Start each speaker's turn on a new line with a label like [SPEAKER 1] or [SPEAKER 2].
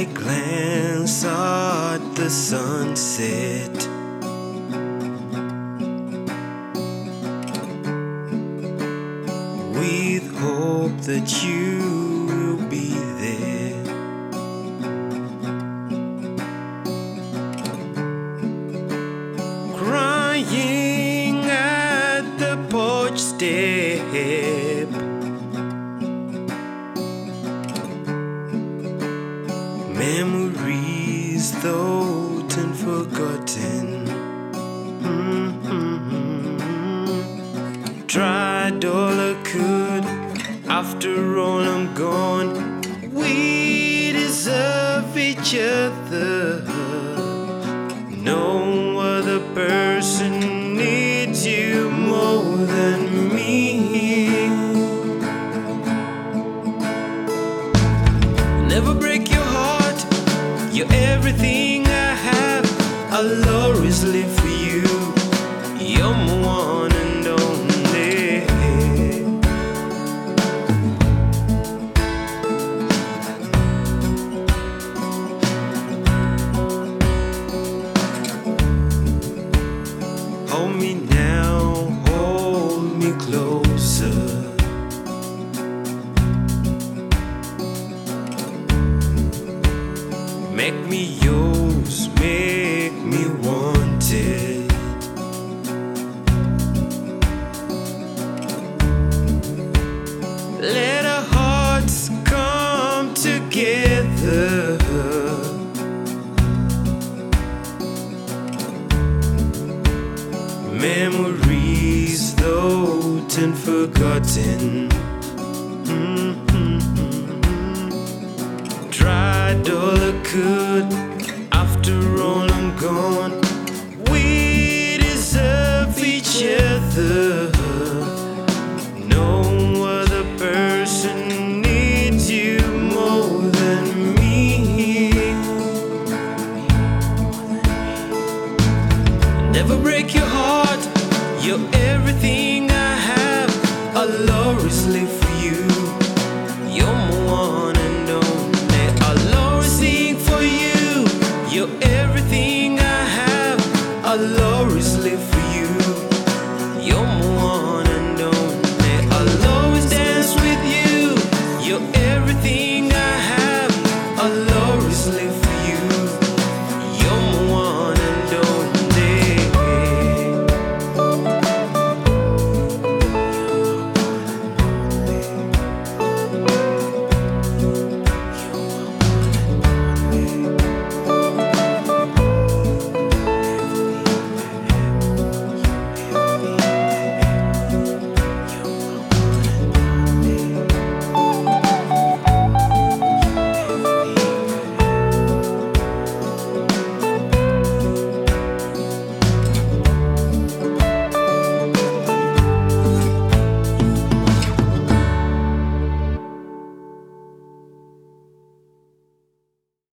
[SPEAKER 1] I glance at the sunset. With hope that you will be there. Crying at the porch stairs. Memories, thought and forgotten. Mhm. Tried all I could, after all I'm gone. We deserve each other. No other person needs you more than me. Never break. You're everything I have. I'll always live for you. You're my one Memories, thought and forgotten. Mhm. Tried all I could, after all I'm gone. We deserve each other. You're everything I have. I'll always live for you. You're my one and only. I'll always sing for you. You're everything I have. I'll always live for you. You're my one and only. I'll always dance with you. You're everything.